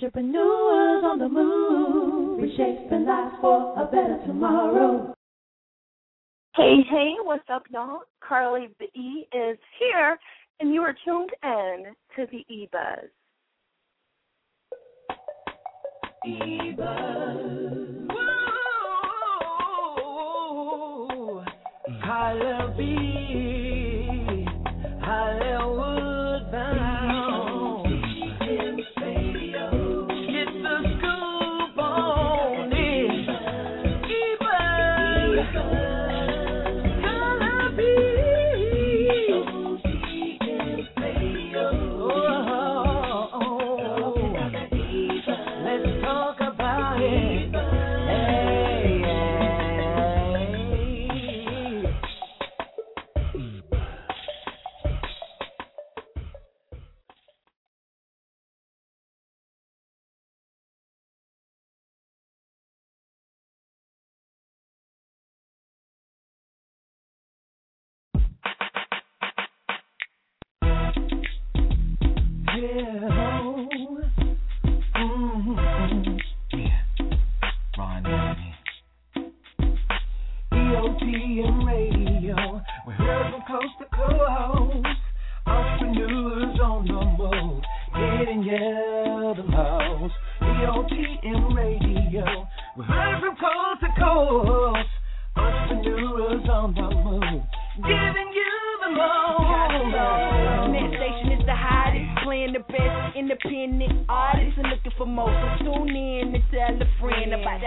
Entrepreneurs on the move, reshaping lives for a better tomorrow. Hey, hey, what's up, y'all? Carla B is here, and you are tuned in to the E Buzz. E Buzz. Carla B.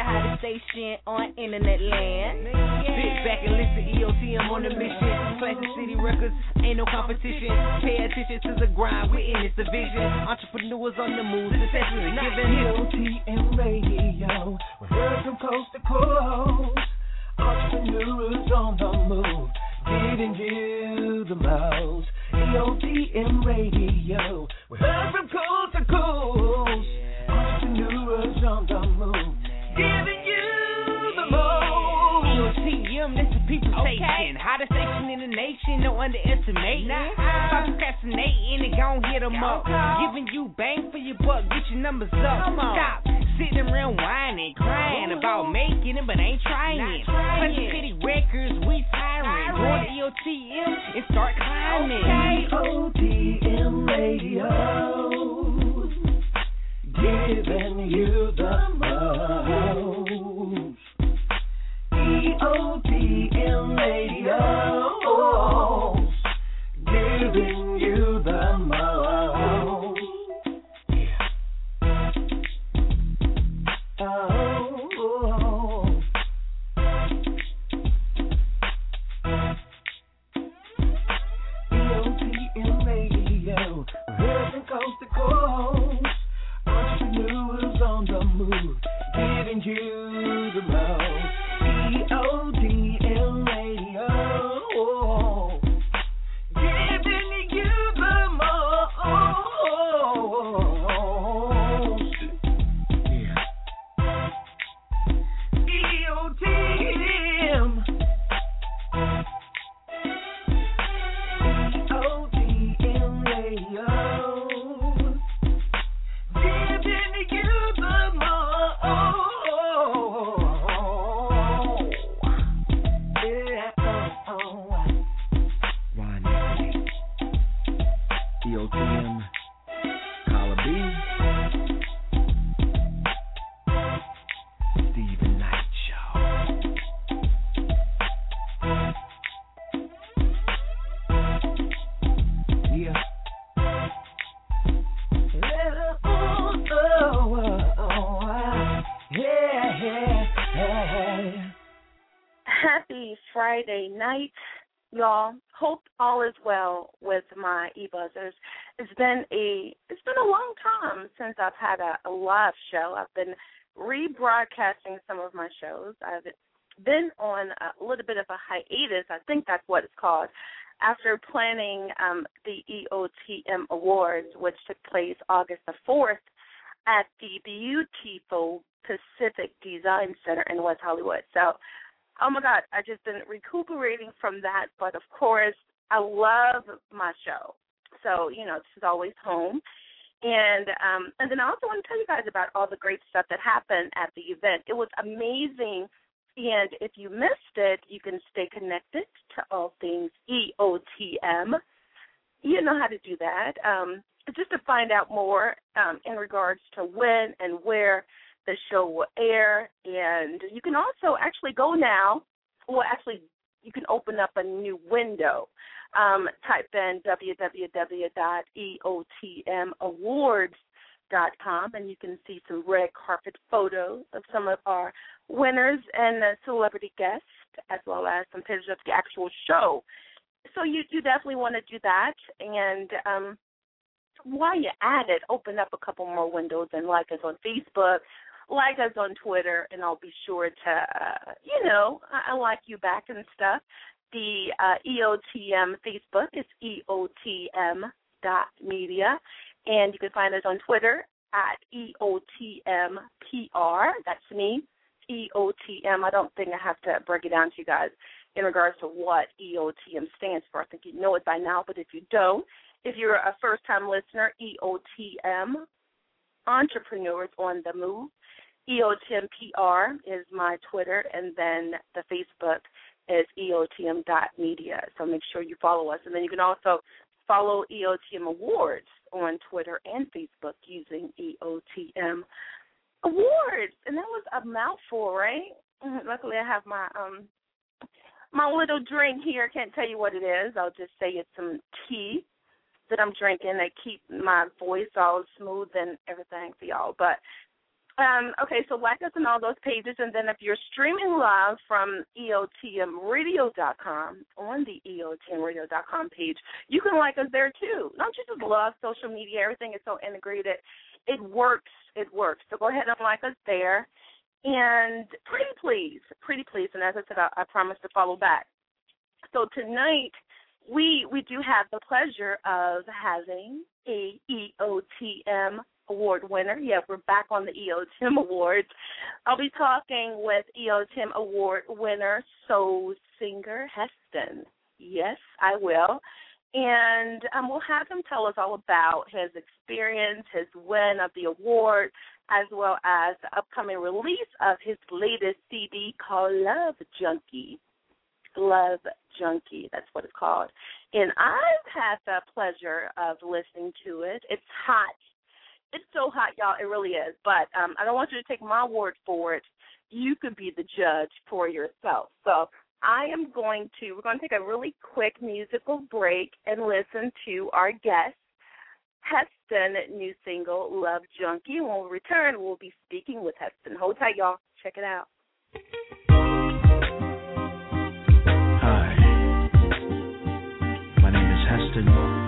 the hottest station on internet land. Sit back and listen, to EOTM on the mission. Classic City Records, ain't no competition. Pay attention to the grind, we're in this division. Entrepreneurs on the move, success is given. EOTM night, y'all. Hope all is well with my e-buzzers. It's been a it's been a long time since I've had a, a live show. I've been rebroadcasting some of my shows. I've been on a little bit of a hiatus. I think that's what it's called. After planning um, the EOTM Awards, which took place August the 4th at the beautiful Pacific Design Center in West Hollywood. So, oh my God, I just been recuperating from that. But of course, I love my show. So, you know, this is always home. And um, and then I also want to tell you guys about all the great stuff that happened at the event. It was amazing. And if you missed it, you can stay connected to all things EOTM. You know how to do that. Um, just to find out more um, in regards to when and where the show will air. And you can also actually go now, well, actually, you can open up a new window. Um, type in www.eotmawards.com and you can see some red carpet photos of some of our winners and celebrity guests, as well as some pictures of the actual show. So you you definitely want to do that, and um, while you're at it, open up a couple more windows and like us on Facebook, like us on Twitter, and I'll be sure to, uh, you know, I, I like you back and stuff. The uh, EOTM Facebook is EOTM dot media, and you can find us on Twitter at EOTMPR. That's me, EOTM. I don't think I have to break it down to you guys in regards to what EOTM stands for. I think you know it by now, but if you don't, if you're a first time listener, EOTM, Entrepreneurs on the Move. EOTM PR is my Twitter, and then the Facebook is EOTM.media. So make sure you follow us. And then you can also follow EOTM Awards on Twitter and Facebook using EOTM Awards. And that was a mouthful, right? Mm-hmm. Luckily, I have my um my little drink here. Can't tell you what it is. I'll just say it's some tea that I'm drinking that keep my voice all smooth and everything for y'all. But um, okay, so like us on all those pages, and then if you're streaming live from EOTMRadio.com on the EOTMRadio.com page, you can like us there too. Don't you just love social media? Everything is so integrated. It works. It works. So go ahead and like us there. And pretty please, pretty please, and as I said, I, I promise to follow back. So tonight we we do have the pleasure of having a EOTM award winner. Yeah, we're back on the EOTM awards. I'll be talking with EOTM award winner soul singer Heston. Yes, I will. And um, we'll have him tell us all about his experience, his win of the award, as well as the upcoming release of his latest CD called Love Junkie. Love Junkie, that's what it's called. And I've had the pleasure of listening to it. It's hot. It's so hot, y'all. It really is. But um, I don't want you to take my word for it. You could be the judge for yourself. So I am going to, we're going to take a really quick musical break and listen to our guest, Heston, new single, Love Junkie. When we return, we'll be speaking with Heston. Hold tight, y'all. Check it out. Hi, my name is Heston.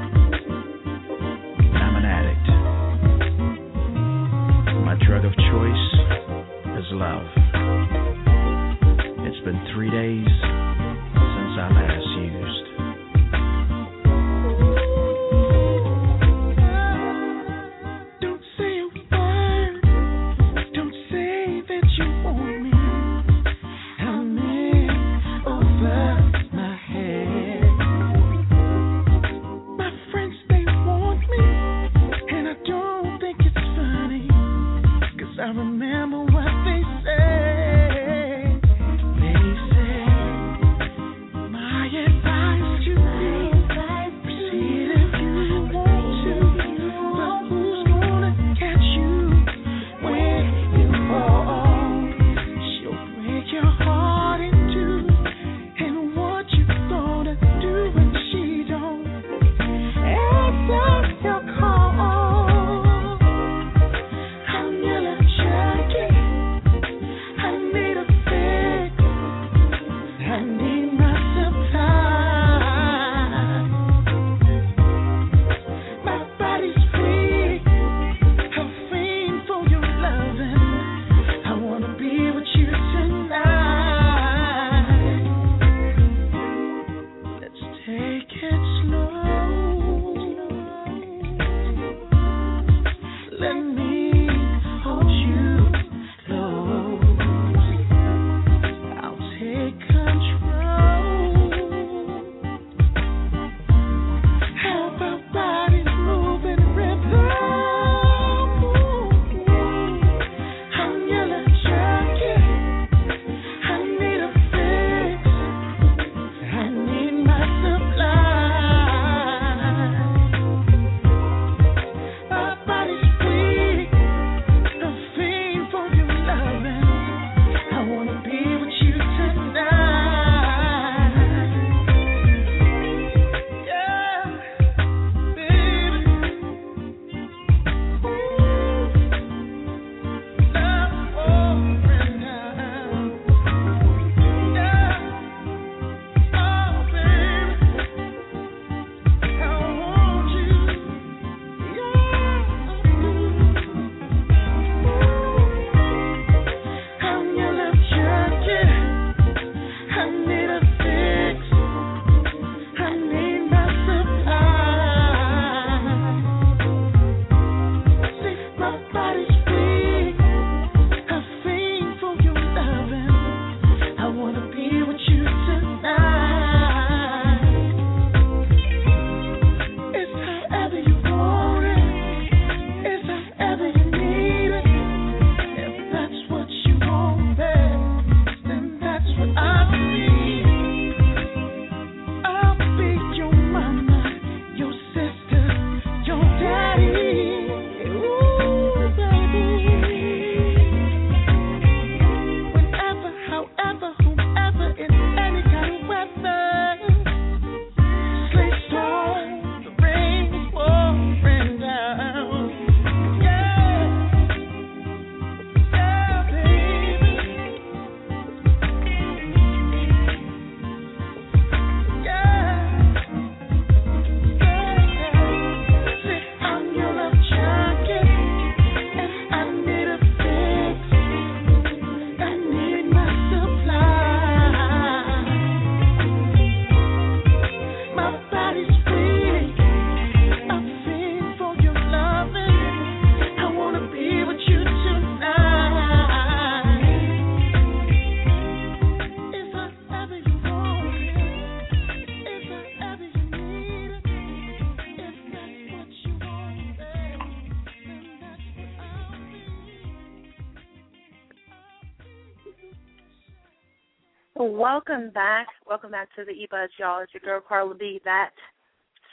Welcome back. Welcome back to the eBuzz, y'all. It's your girl Carla B. That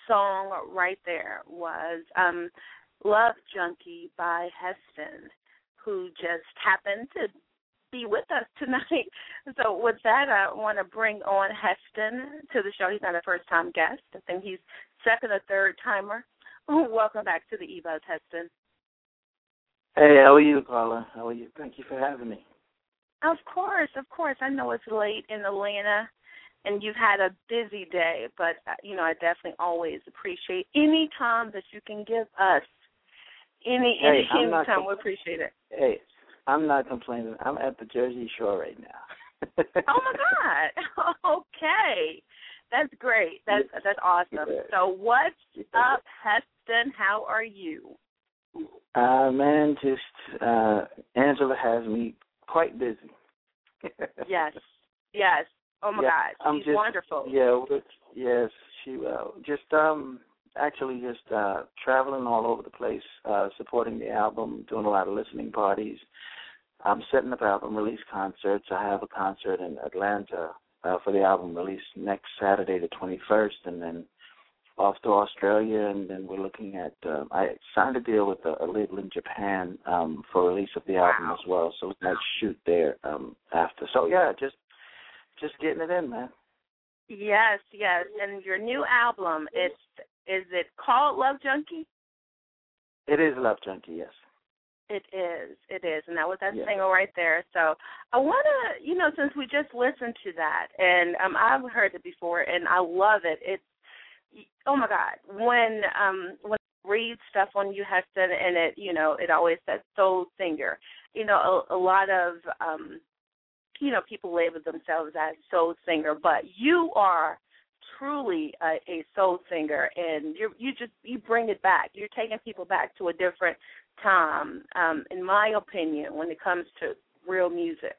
song right there was um, Love Junkie by Heston, who just happened to be with us tonight. So with that, I want to bring on Heston to the show. He's not a first-time guest. I think he's second or third timer. Welcome back to the eBuzz, Heston. Hey, how are you, Carla? How are you? Thank you for having me. Of course, of course. I know it's late in Atlanta and you've had a busy day, but uh, you know, I definitely always appreciate any time that you can give us. Any hey, any, time, com- we appreciate it. Hey, I'm not complaining. I'm at the Jersey Shore right now. oh my God. okay. That's great. That's that's awesome. So what's up, Heston? How are you? Uh man, just uh Angela has me quite busy. yes. Yes. Oh my yeah, God. She's just, wonderful. Yeah, yes, she will. Just um actually just uh traveling all over the place, uh supporting the album, doing a lot of listening parties. I'm setting up album release concerts. I have a concert in Atlanta uh, for the album release next Saturday, the 21st, and then off to Australia, and then we're looking at. Um, I signed a deal with a, a label in Japan um, for release of the album Wow. as well, so we might shoot there um, after. So yeah, just just getting it in, man. Yes, yes. And your new album, it's is it called Love Junkie? It is Love Junkie, yes. It is. It is. And that was that Yeah. single right there. So I want to, you know, since we just listened to that, and um, I've heard it before, and I love it. It's, oh my God, when um when I read stuff on you, Heston, and it, you know, it always says soul singer. You know, a, a lot of, um you know, people label themselves as soul singer, but you are truly a, a soul singer, and you're you just you bring it back. You're taking people back to a different time, um, in my opinion, when it comes to real music.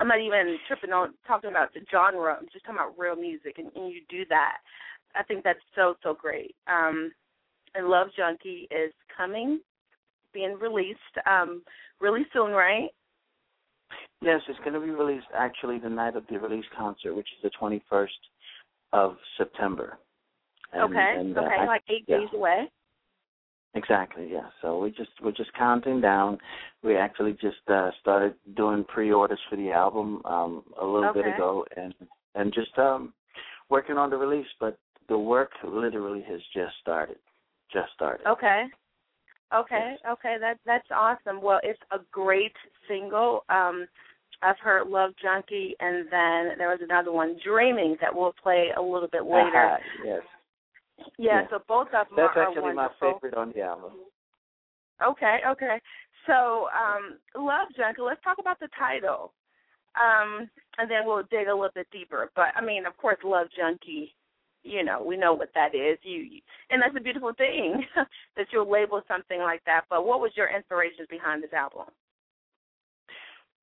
I'm not even tripping on talking about the genre. I'm just talking about real music, and, and you do that. I think that's so so great. Um, and Love Junkie is coming, being released um, really soon, right? Yes, it's going to be released actually the night of the release concert, which is the 21st of September. And, okay, and, uh, okay, I- like eight yeah. days away. Exactly, yeah. So we just we're just counting down. We actually just uh started doing pre-orders for the album um a little bit ago and and just um working on the release, but the work literally has just started. Just started. Okay. Okay, okay, that that's awesome. Well, it's a great single. Um I've heard Love Junkie and then there was another one, Dreaming, that we'll play a little bit later. Uh-huh, yes. Yeah, Yeah. so both of them That's are, actually my favorite on the album. Okay, okay. So, um, Love Junkie, let's talk about the title. Um, and then we'll dig a little bit deeper. But I mean, of course, Love Junkie, you know, we know what that is. You and that's a beautiful thing that you'll label something like that. But what was your inspirations behind this album?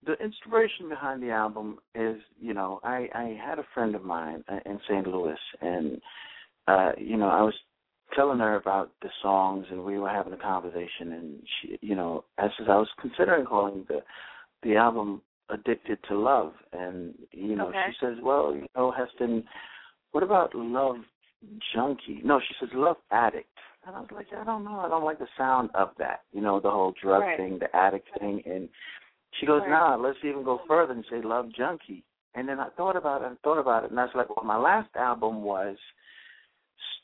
the inspiration behind the album is, you know, I I had a friend of mine uh, in St. Louis, and uh, you know, I was telling her about the songs, and we were having a conversation, and she, you know, I says I was considering calling the the album "Addicted to Love," and you know, Okay. she says, well, you know, Heston, what about Love Junkie? No, she says Love Addict. And I was like, I don't know, I don't like the sound of that. You know, the whole drug Right. thing, the addict thing, and she goes, Right. nah, let's even go further and say Love Junkie. And then I thought about it and thought about it, and I was like, well, my last album was,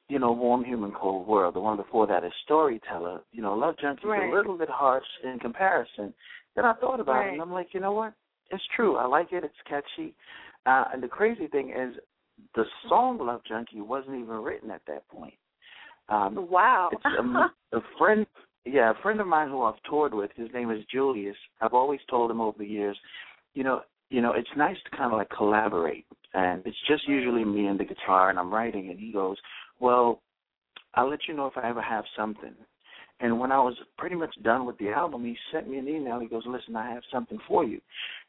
you know, Warm Human Cold World. The one before that is Storyteller. You know, Love Junkie is Right. a little bit harsh in comparison. Then I thought about it, and I'm like, you know what? It's true. I like it. It's catchy. Uh, and the crazy thing is, the song Love Junkie wasn't even written at that point. Um, Wow. it's um, a friend yeah, a friend of mine who I've toured with, his name is Julius. I've always told him over the years, you know, you know, it's nice to kind of like collaborate, and it's just usually me and the guitar, and I'm writing, and he goes, well, I'll let you know if I ever have something. And when I was pretty much done with the album, he sent me an email. He goes, listen, I have something for you.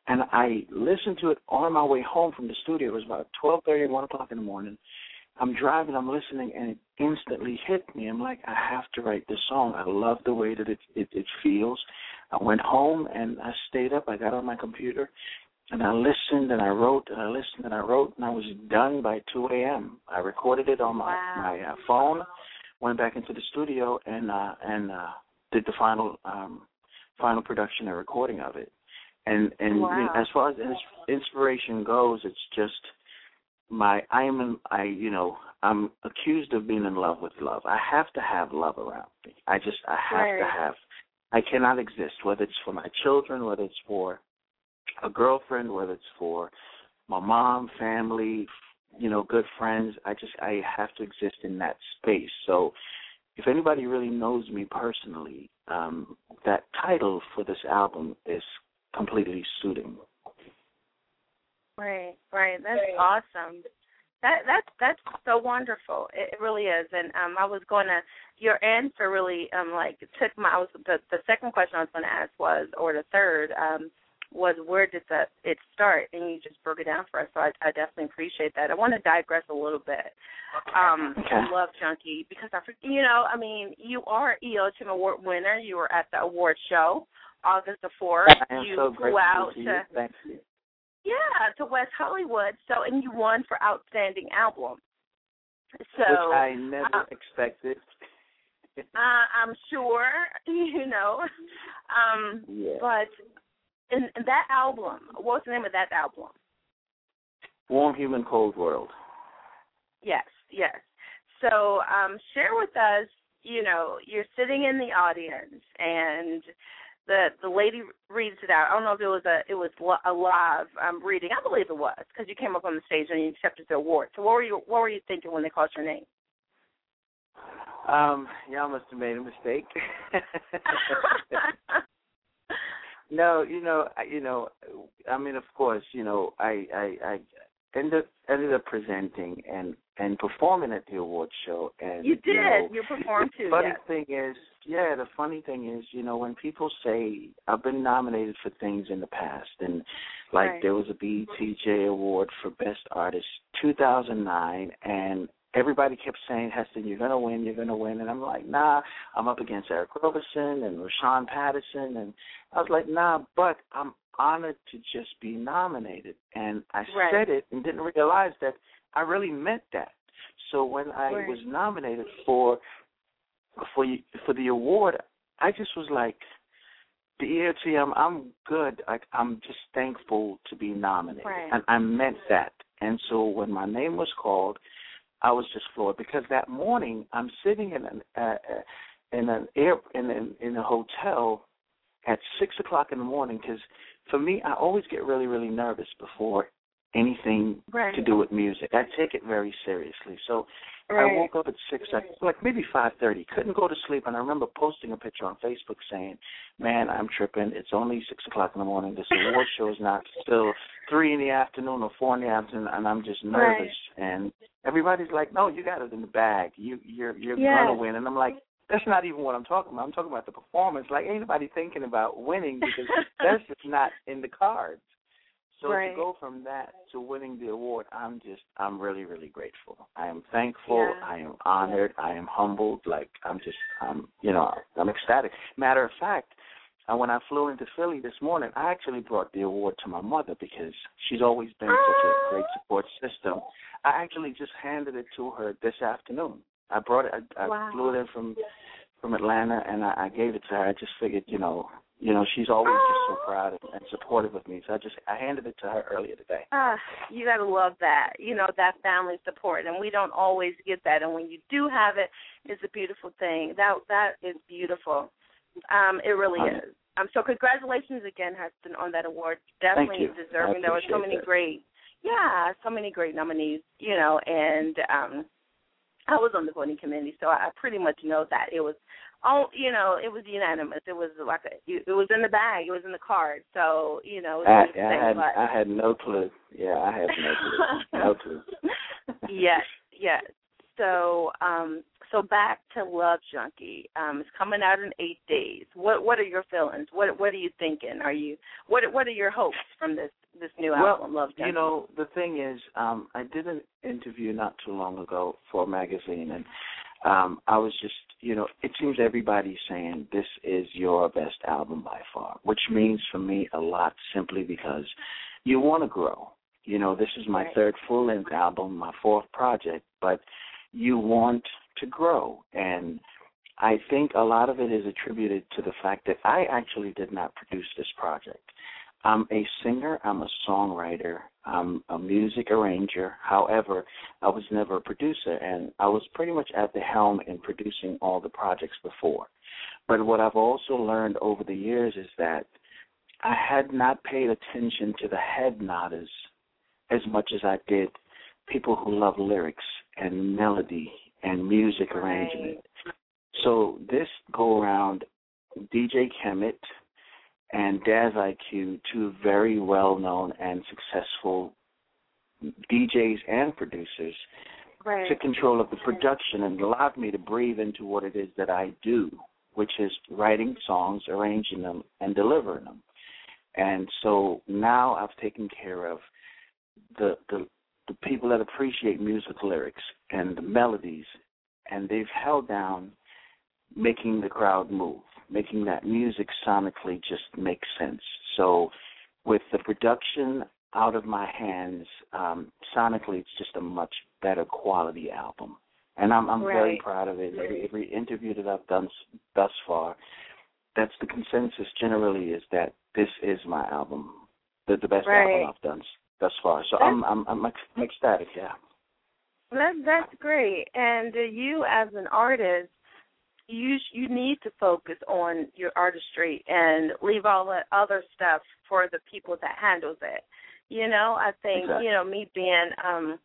And I listened to it on my way home from the studio. It was about twelve thirty, one o'clock in the morning. I'm driving, I'm listening, and it instantly hit me. I'm like, I have to write this song. I love the way that it, it it feels. I went home and I stayed up. I got on my computer, and I listened and I wrote and I listened and I wrote and I was done by 2 a.m. I recorded it on my wow. my uh, phone, went back into the studio and uh, and uh, did the final um, final production and recording of it. And and wow. you know, as far as inspiration goes, it's just my I am I you know I'm accused of being in love with love. I have to have love around me. I just I have right. to have. I cannot exist whether it's for my children, whether it's for a girlfriend, whether it's for my mom, family, you know, good friends. I just I have to exist in that space. So if anybody really knows me personally, um, that title for this album is completely suiting. Right, right. That's awesome. That that's that's so wonderful. It, it really is. And um I was gonna your answer really um like took my I was the the second question I was gonna ask was or the third, um, was where did that it start and you just broke it down for us so I, I definitely appreciate that. I want to digress a little bit. Um okay. Love Junkie because I you know, I mean, you are EOTM award winner. You were at the award show August the fourth. You so flew out to to Thank you. yeah, to West Hollywood. So and you won for outstanding album. So Which I never uh, expected. uh, I'm sure, you know. Um Yeah. but in, in that album, what's the name of that album? Warm Human Cold World. Yes, yes. So um share with us, you know, you're sitting in the audience and the the lady reads it out. I don't know if it was a it was a live um, reading. I believe it was because you came up on the stage and you accepted the award. So what were you what were you thinking when they called your name? Um, y'all must have made a mistake. no, you know, I, you know, I mean, of course, you know, I I, I ended ended up presenting and and performing at the award show, and you did. You, know, you performed too. the funny yes. thing is, yeah, the funny thing is, you know, when people say I've been nominated for things in the past, and like Right. there was a BETJ award for Best Artist 2009, and everybody kept saying, Heston, you're gonna win, you're gonna win, and I'm like, nah, I'm up against Eric Roberson and Rahsaan Patterson, and I was like, nah, but I'm honored to just be nominated, and I Right. said it and didn't realize that I really meant that. So when I Right. was nominated for for for the award, I just was like, the EOTM, I'm good. Like I'm just thankful to be nominated, Right. and I meant that. And so when my name was called, I was just floored because that morning I'm sitting in an uh, uh, in an air in an, in a hotel at six o'clock in the morning because for me I always get really really nervous before anything Right. to do with music. I take it very seriously. So Right. I woke up at six, like, like maybe five thirty. Couldn't go to sleep, and I remember posting a picture on Facebook saying, "Man, I'm tripping. It's only six o'clock in the morning. This award show is not still three in the afternoon or four in the afternoon, and I'm just nervous." And everybody's like, "No, you got it in the bag. You you're you're Yes. gonna win." And I'm like, "That's not even what I'm talking about. I'm talking about the performance. Like, ain't nobody thinking about winning because that's just not in the cards." So Right. to go from that to winning the award, I'm just I'm really really grateful. I am thankful. Yeah. I am honored. I am humbled. Like I'm just I'm you know I'm ecstatic. Matter of fact, uh, when I flew into Philly this morning, I actually brought the award to my mother because she's always been such a great support system. I actually just handed it to her this afternoon. I brought it. I, I Wow. flew it in from from Atlanta, and I, I gave it to her. I just figured, you know, you know, she's always just so proud and, and supportive of me. So I just I handed it to her earlier today. Ah, you got to love that. You know that family support, and we don't always get that. And when you do have it, it's a beautiful thing. That that is beautiful. Um, it really Um, is. Um, so congratulations again, Heston, on that award. Definitely deserving. There were so many that. great, yeah, so many great nominees. You know, and um, I was on the voting committee, so I pretty much know that it was all you know. It was unanimous. It was like a, it was in the bag. It was in the card. So you know, it I, was I had I had no clue. Yeah, I had no clue. No clue. yes, yes. So, um, so back to Love Junkie. Um, it's coming out in eight days. What What are your feelings? What What are you thinking? Are you What What are your hopes from this this new Well, album, Love Junkie? You know, the thing is, um, I did an interview not too long ago for a magazine, and um, I was just, you know, it seems everybody's saying this is your best album by far, which means for me a lot simply because you want to grow. You know, this is my Right. third full length album, my fourth project, but you want to grow. And I think a lot of it is attributed to the fact that I actually did not produce this project. I'm a singer, I'm a songwriter, I'm a music arranger. However, I was never a producer, and I was pretty much at the helm in producing all the projects before. But what I've also learned over the years is that I had not paid attention to the head nodders as much as I did people who love lyrics and melody and music arrangement. So this go around, DJ Kemet and Daz IQ, two very well known and successful DJs and producers, Right. took control of the production and allowed me to breathe into what it is that I do, which is writing songs, arranging them, and delivering them. And so now I've taken care of the the the people that appreciate music lyrics and the melodies, and they've held down making the crowd move, making that music sonically just make sense. So with the production out of my hands, um, sonically it's just a much better quality album. And I'm I'm very proud of it. Every, every interview that I've done thus far, that's the consensus generally is that this is my album, the the best Right. album I've done thus far. So That's- I'm I'm I'm ecstatic, yeah. That that's great. And uh, you as an artist, you you need to focus on your artistry and leave all the other stuff for the people that handles it. You know, I think Exactly. you know me being um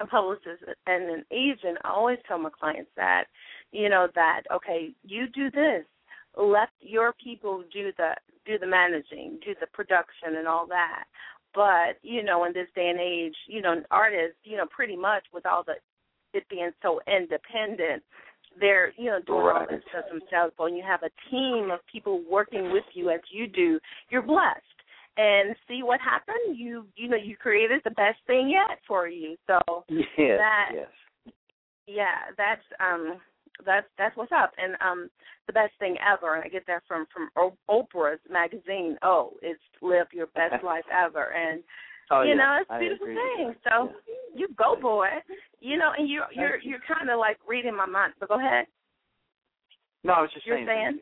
a publicist and an agent, I always tell my clients that you know that okay, you do this. Let your people do the do the managing, do the production and all that. But you know, in this day and age, you know, artists, you know, pretty much with all the it being so independent, they're you know doing all Right. that stuff themselves. But when you have a team of people working with you as you do, you're blessed. And see what happened. You you know you created the best thing yet for you. So Yes, That- yes. yeah, that's um that's that's what's up. And um the best thing ever, and I get that from from Oprah's magazine. Oh, it's live your best life ever, and Oh, you yeah. know it's a beautiful thing. So Yeah. you go, boy. You know, and you're you're you. you're kind of like reading my mind. But go ahead. No, I was just You're saying. saying?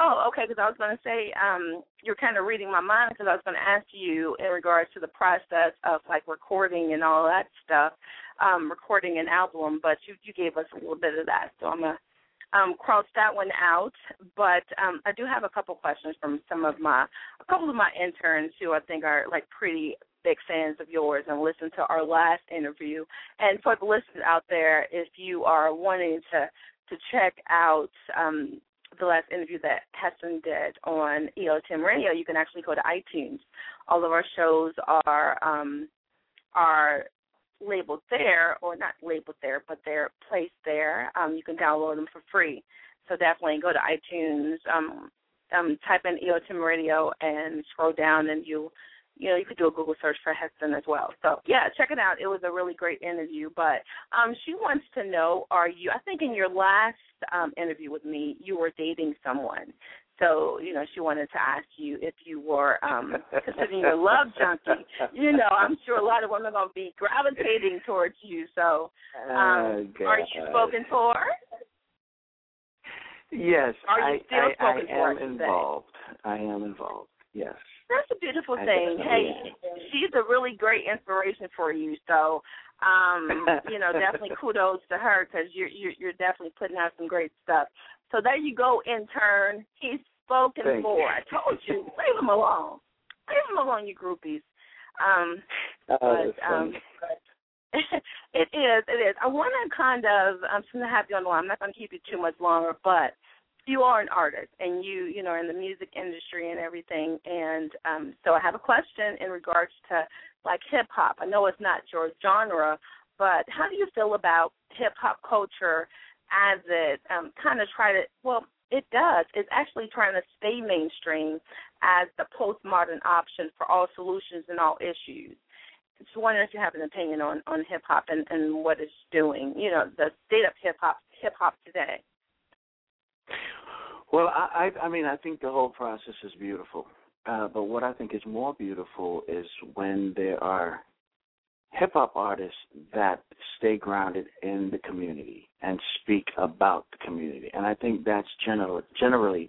Oh, okay. Because I was going to say, um, you're kind of reading my mind because I was going to ask you in regards to the process of like recording and all that stuff, um, recording an album. But you you gave us a little bit of that, so I'm gonna um, cross that one out. But um, I do have a couple questions from some of my a couple of my interns who I think are like pretty big fans of yours and listened to our last interview. And for the listeners out there, if you are wanting to to check out um, the last interview that Heston did on EOTM Radio, you can actually go to iTunes. All of our shows are um, are labeled there, or not labeled there, but they're placed there. Um, you can download them for free. So definitely go to iTunes, um, um, type in EOTM Radio, and scroll down, and you you know, you could do a Google search for Heston as well. So yeah, check it out. It was a really great interview. But um, she wants to know: Are you? I think in your last um, interview with me, you were dating someone. So you know, she wanted to ask you if you were um, considering your love junkie. You know, I'm sure a lot of women are going to be gravitating towards you. So um, Oh, are you spoken for? Yes, Are you I, still I, spoken I for, am I should involved. I am involved. Yes. That's a beautiful thing. Hey, she's a really great inspiration for you. So, um, you know, definitely kudos to her because you're, you're you're definitely putting out some great stuff. So there you go, intern. He's spoken Thank for. you. I told you, leave them alone. Leave them alone, you groupies. Um, Oh, but um, it is, it is. I want to kind of, I'm just going to have you on the line. I'm not going to keep you too much longer, but you are an artist and you, you know, are in the music industry and everything. And um, so I have a question in regards to like hip hop. I know it's not your genre, but how do you feel about hip hop culture as it um, kind of try to, well, it does. It's actually trying to stay mainstream as the postmodern option for all solutions and all issues just wondering if you have an opinion on on hip hop and and what it's doing. You know, the state of hip hop hip hop today. Well, I, I I mean I think the whole process is beautiful. uh, but what I think is more beautiful is when there are hip hop artists that stay grounded in the community and speak about the community. And I think that's general, generally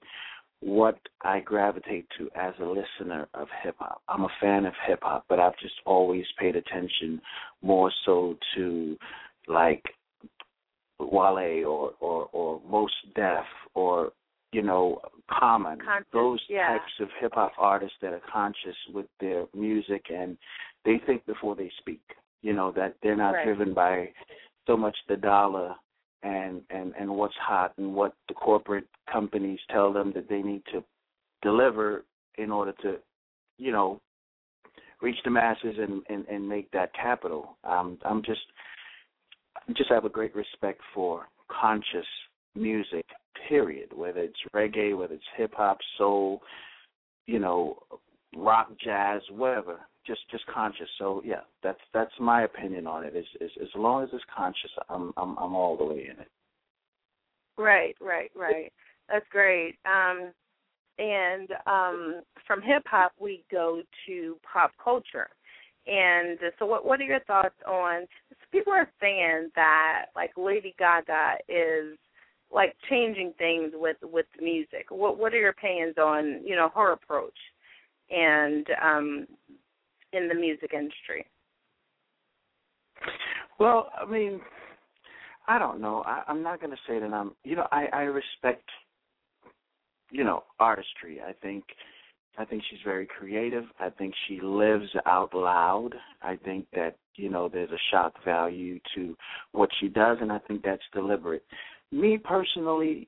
what I gravitate to as a listener of hip hop. I'm a fan of hip hop, but I've just always paid attention more so to like Wale or or or Mos Def or you know Common, Conscious, those yeah. types of hip hop artists that are conscious with their music and they think before they speak. You know that they're not Right. driven by so much the dollar and and and what's hot and what the corporate companies tell them that they need to deliver in order to you know reach the masses and and, and make that capital um i'm just I just have a great respect for conscious music period whether it's reggae whether it's hip hop soul you know rock jazz whatever just just conscious so yeah that's that's my opinion on it is is as long as it's conscious i'm i'm i'm all the way in it Right, right, right. That's great. Um, and um, from hip hop, we go to pop culture. And so, what what are your thoughts on? People are saying that like Lady Gaga is like changing things with with music. What what are your opinions on you know her approach and um, in the music industry? Well, I mean, I don't know. I, I'm not going to say that I'm. You know, I, I respect, you know, artistry. I think, I think she's very creative. I think she lives out loud. I think that you know there's a shock value to what she does, and I think that's deliberate. Me personally,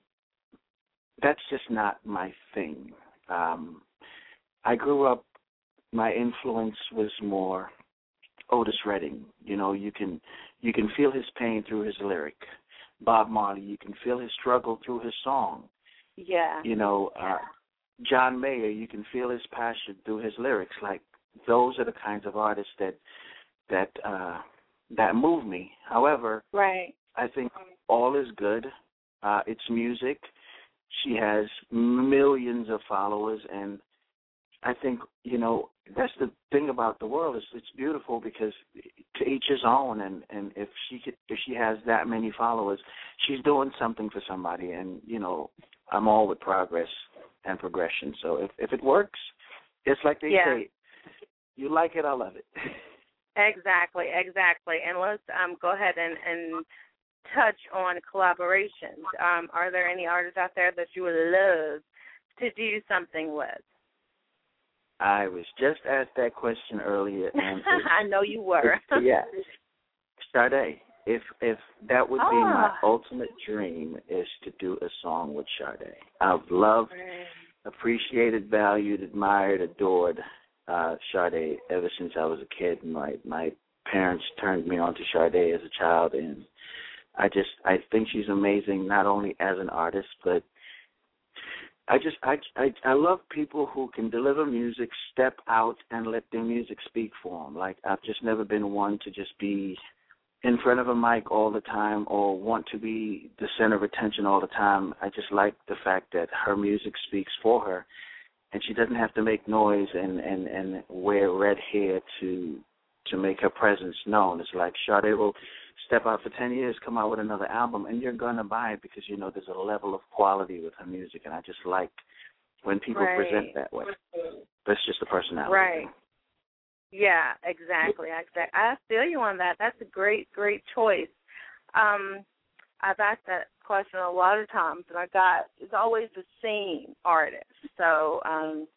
that's just not my thing. Um, I grew up. My influence was more Otis Redding. You know, you can you can feel his pain through his lyric. Bob Marley, you can feel his struggle through his song. Yeah. You know, uh, John Mayer, you can feel his passion through his lyrics. Like those are the kinds of artists that that uh that move me. However, Right. I think all is good. Uh it's music. She has millions of followers and I think, you know, that's the thing about the world is it's beautiful because to each his own and and if she could if she has that many followers, she's doing something for somebody and, you know, I'm all with progress and progression. So if if it works, it's like they Yeah. say, you like it, I love it. Exactly, exactly. And let's um, go ahead and, and touch on collaborations. Um, are there any artists out there that you would love to do something with? I was just asked that question earlier and I know you were. yeah. Sade. If if that would be my Ah. ultimate dream is to do a song with Sade. I've loved, appreciated, valued, admired, adored uh Sade ever since I was a kid. My my parents turned me on to Sade as a child and I just I think she's amazing not only as an artist but I just I I I love people who can deliver music, step out, and let their music speak for them. Like I've just never been one to just be in front of a mic all the time or want to be the center of attention all the time. I just like the fact that her music speaks for her, and she doesn't have to make noise and and and wear red hair to to make her presence known. It's like Sade will step out for 10 years, come out with another album, and you're going to buy it because you know there's a level of quality with her music, and I just like when people Right. present that way. That's just the personality. Right. Yeah, exactly. Exactly. I feel you on that. That's a great, great choice. Um, I've asked that question a lot of times, and I got it's always the same artist. So um,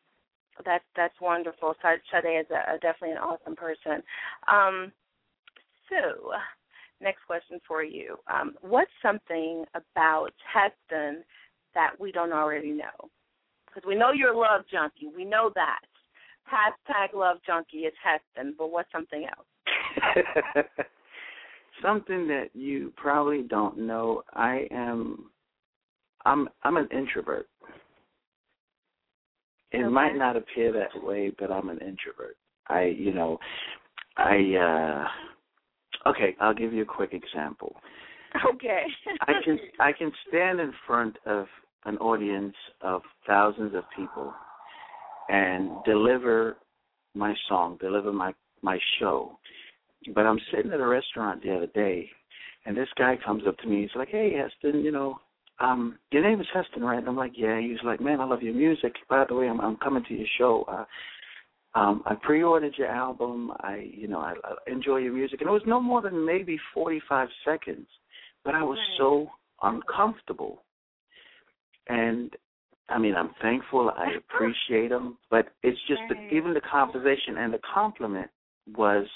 that's that's wonderful. Sade is a, a definitely an awesome person. Um, so, next question for you: um, What's something about Heston that we don't already know? Because we know you're a love junkie. We know that. Hashtag love junkie is Heston, but what's something else? Something that you probably don't know. I am. I'm. I'm an introvert. It Okay. might not appear that way, but I'm an introvert. I, you know, I. uh Okay, I'll give you a quick example. Okay. I can I can stand in front of an audience of thousands of people and deliver my song, deliver my my show. But I'm sitting at a restaurant the other day, and this guy comes up to me. He's like, "Hey, Heston, you know, um, your name is Heston, right?" And I'm like, "Yeah." He's like, "Man, I love your music. By the way, I'm I'm coming to your show. Uh, um, I pre-ordered your album. I, you know, I, I enjoy your music, and it was no more than maybe 45 seconds, but I was Right. so uncomfortable. And I mean, I'm thankful. I appreciate them, but it's just Right. the, even the conversation and the compliment was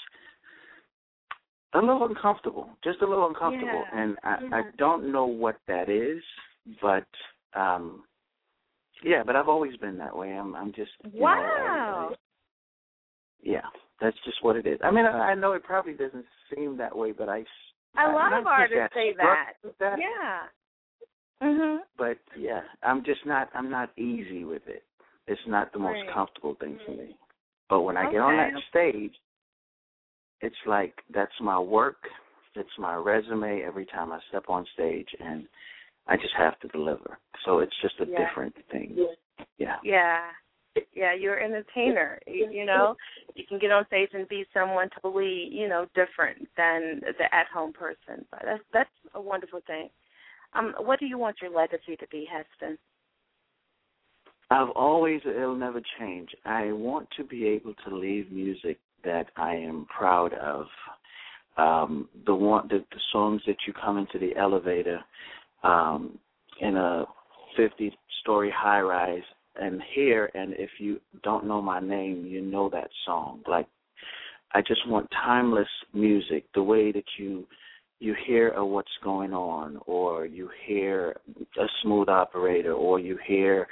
a little uncomfortable, just a little uncomfortable, Yeah. and I, I don't know what that is, but um yeah, but I've always been that way. I'm I'm just know, Wow. I- yeah, that's just what it is. I mean, I, I know it probably doesn't seem that way, but I A I- lot of artists say that. that. Yeah. Mhm. But yeah, I'm just not I'm not easy with it. It's not the most Right. comfortable thing for me. But when I get on that stage, it's like that's my work, it's my resume every time I step on stage and I just have to deliver. So it's just a Yeah. different thing. Yeah. Yeah. Yeah, you're an entertainer. You, you know, you can get on stage and be someone totally, you know, different than the at-home person. But that's that's a wonderful thing. Um, what do you want your legacy to be, Heston? I've always it'll never change. I want to be able to leave music that I am proud of. Um, the one the, the songs that you come into the elevator um, in a fifty story high rise and hear and if you don't know my name you know that song. Like I just want timeless music, the way that you you hear a what's going on or you hear a smooth operator or you hear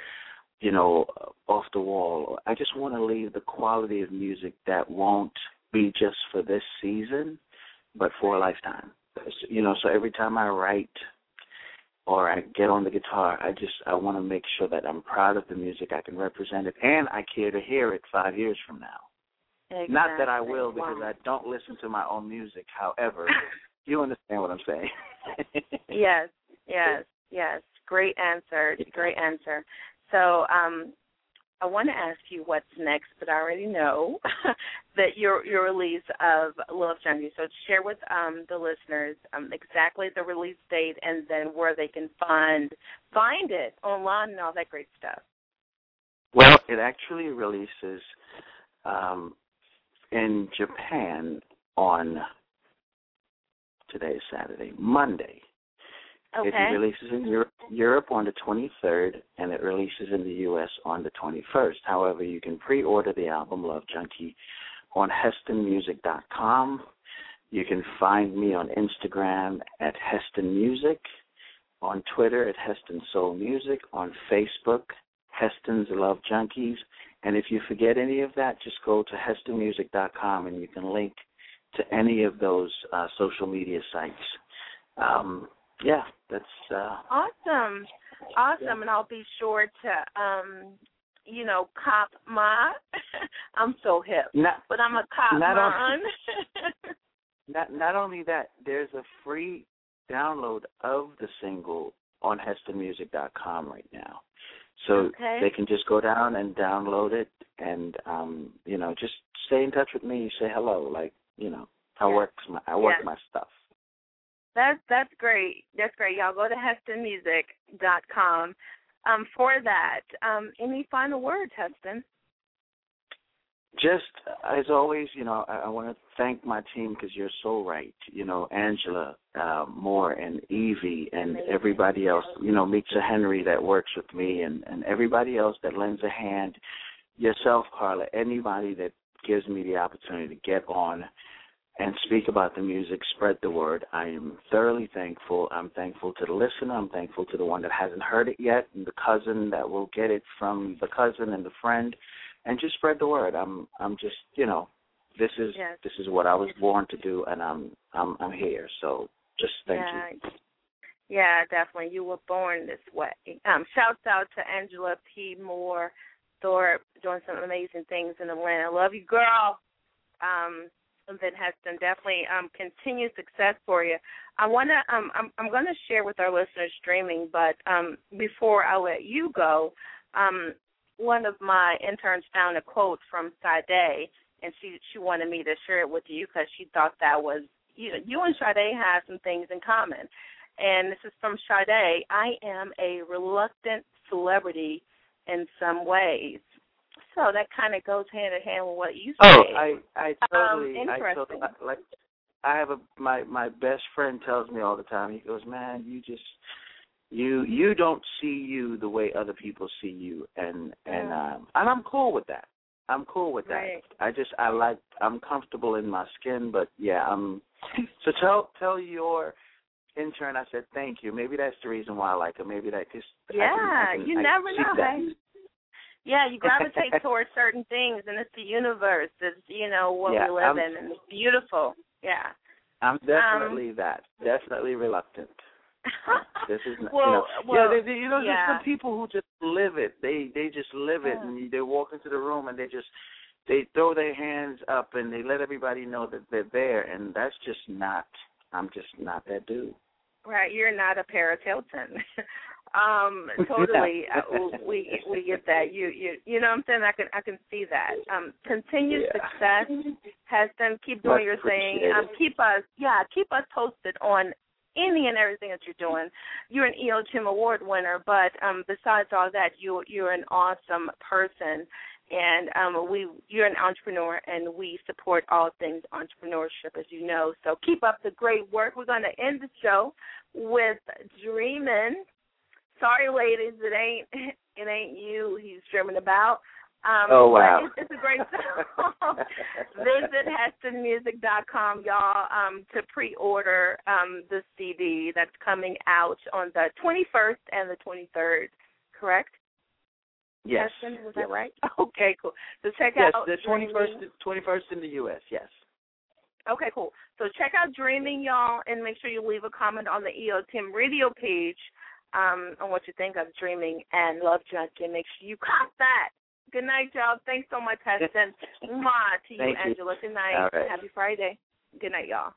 you know, off the wall. I just want to leave the quality of music that won't be just for this season, but for a lifetime. You know, so every time I write or I get on the guitar, I just I want to make sure that I'm proud of the music, I can represent it, and I care to hear it five years from now. Exactly. Not that I will because Wow. I don't listen to my own music. However, you understand what I'm saying. yes, yes, yes. Great answer. Great answer. So, um, I want to ask you what's next, but I already know that your your release of Love Junkie. So share with um, the listeners um, exactly the release date and then where they can find find it online and all that great stuff. Well, it actually releases um, in Japan on today is Saturday, Monday. Okay. It releases in Europe, Europe on the 23rd, and it releases in the U.S. on the 21st. However, you can pre-order the album Love Junkie on HestonMusic.com. You can find me on Instagram at Heston Music, on Twitter at Heston Soul Music, on Facebook, Heston's Love Junkies. And if you forget any of that, just go to HestonMusic.com and you can link to any of those uh, social media sites. Um, yeah, that's uh, Awesome. Awesome. And I'll be sure to um you know, cop my I'm so hip. not But I'm a cop Not on- not not only that. There's a free download of the single on HestonMusic.com right now, so Okay. they can just go down and download it, and um, you know, just stay in touch with me. Say hello, like you know, I Yeah. work my I work Yeah. my stuff. That's that's great. That's great. Y'all go to HestonMusic.com. Um, for that, um, any final words, Heston? just as always, you know, I, I want to thank my team because you're so right. You know, Angela uh, Moore and Evie and everybody else. You know, Meetza Henry that works with me and and everybody else that lends a hand. Yourself, Carla. Anybody that gives me the opportunity to get on and speak about the music, spread the word. I am thoroughly thankful. I'm thankful to the listener. I'm thankful to the one that hasn't heard it yet, and the cousin that will get it from the cousin and the friend and just spread the word. I'm I'm just you know, this is Yes. this is what I was born to do, and I'm I'm I'm here. So just thank yeah. you. Yeah, definitely. You were born this way. Um, shouts out to Angela P. Moore Thorpe doing some amazing things in Atlanta. Love you, girl. Um, and then Heston, definitely um, continued success for you. I want to. Um, I'm, I'm going to share with our listeners streaming, but um, before I let you go, um, one of my interns found a quote from Sade, and she she wanted me to share it with you because she thought that was you know you and Sade have some things in common. And this is from Sade. I am a reluctant celebrity in some ways. So that kind of goes hand in hand with what you say. Oh, I I totally um, I totally like I have a my my best friend tells me all the time. He goes, "Man, you just you you don't see you the way other people see you." And and um and I'm cool with that. I'm cool with that. Right. I just I like I'm comfortable in my skin, but yeah, I'm so tell tell your intern I said thank you. Maybe that's the reason why I like her. Maybe that just Yeah, I can, I can, you I never know. hey? Yeah, you gravitate towards certain things, and it's the universe. It's you know what Yeah, we live I'm- in, and it's beautiful. Yeah. I'm Um, definitely that. Definitely reluctant. This is not, well, you know, well, yeah, they, they, you know, yeah. there's some people who just live it. They they just live it, Yeah. and they walk into the room and they just they throw their hands up and they let everybody know that they're there, and that's just not. I'm just not that dude. Right, you're not a Paris Hilton. Um, totally. Yeah. uh, we we get that. You you you know what I'm saying? I can I can see that. Um, continued Yeah. success has been keep doing Much your thing. Um, keep us yeah keep us posted on any and everything that you're doing. You're an EOTM award winner, but um, besides all that, you you're an awesome person. And um, we, you're an entrepreneur, and we support all things entrepreneurship, as you know. So keep up the great work. We're going to end the show with "Dreaming." Sorry, ladies, it ain't it ain't you he's dreaming about. Um, Oh, wow. It's, it's a great song. Visit HestonMusic.com, y'all, um, to pre-order um, the CD that's coming out on the 21st and the 23rd. Correct? Yes. Heston, was yes. that right? Okay, cool. So check Yes, out the twenty first Dreaming. twenty first in the U.S. Yes. Okay, cool. So check out Dreaming, y'all, and make sure you leave a comment on the EO Tim radio page um, on what you think of Dreaming and Love Junkie. Make sure you cop that. Good night, y'all. Thanks so much, Heston. Mwah to you. Angela. Good night. Right. Happy Friday. Good night, y'all.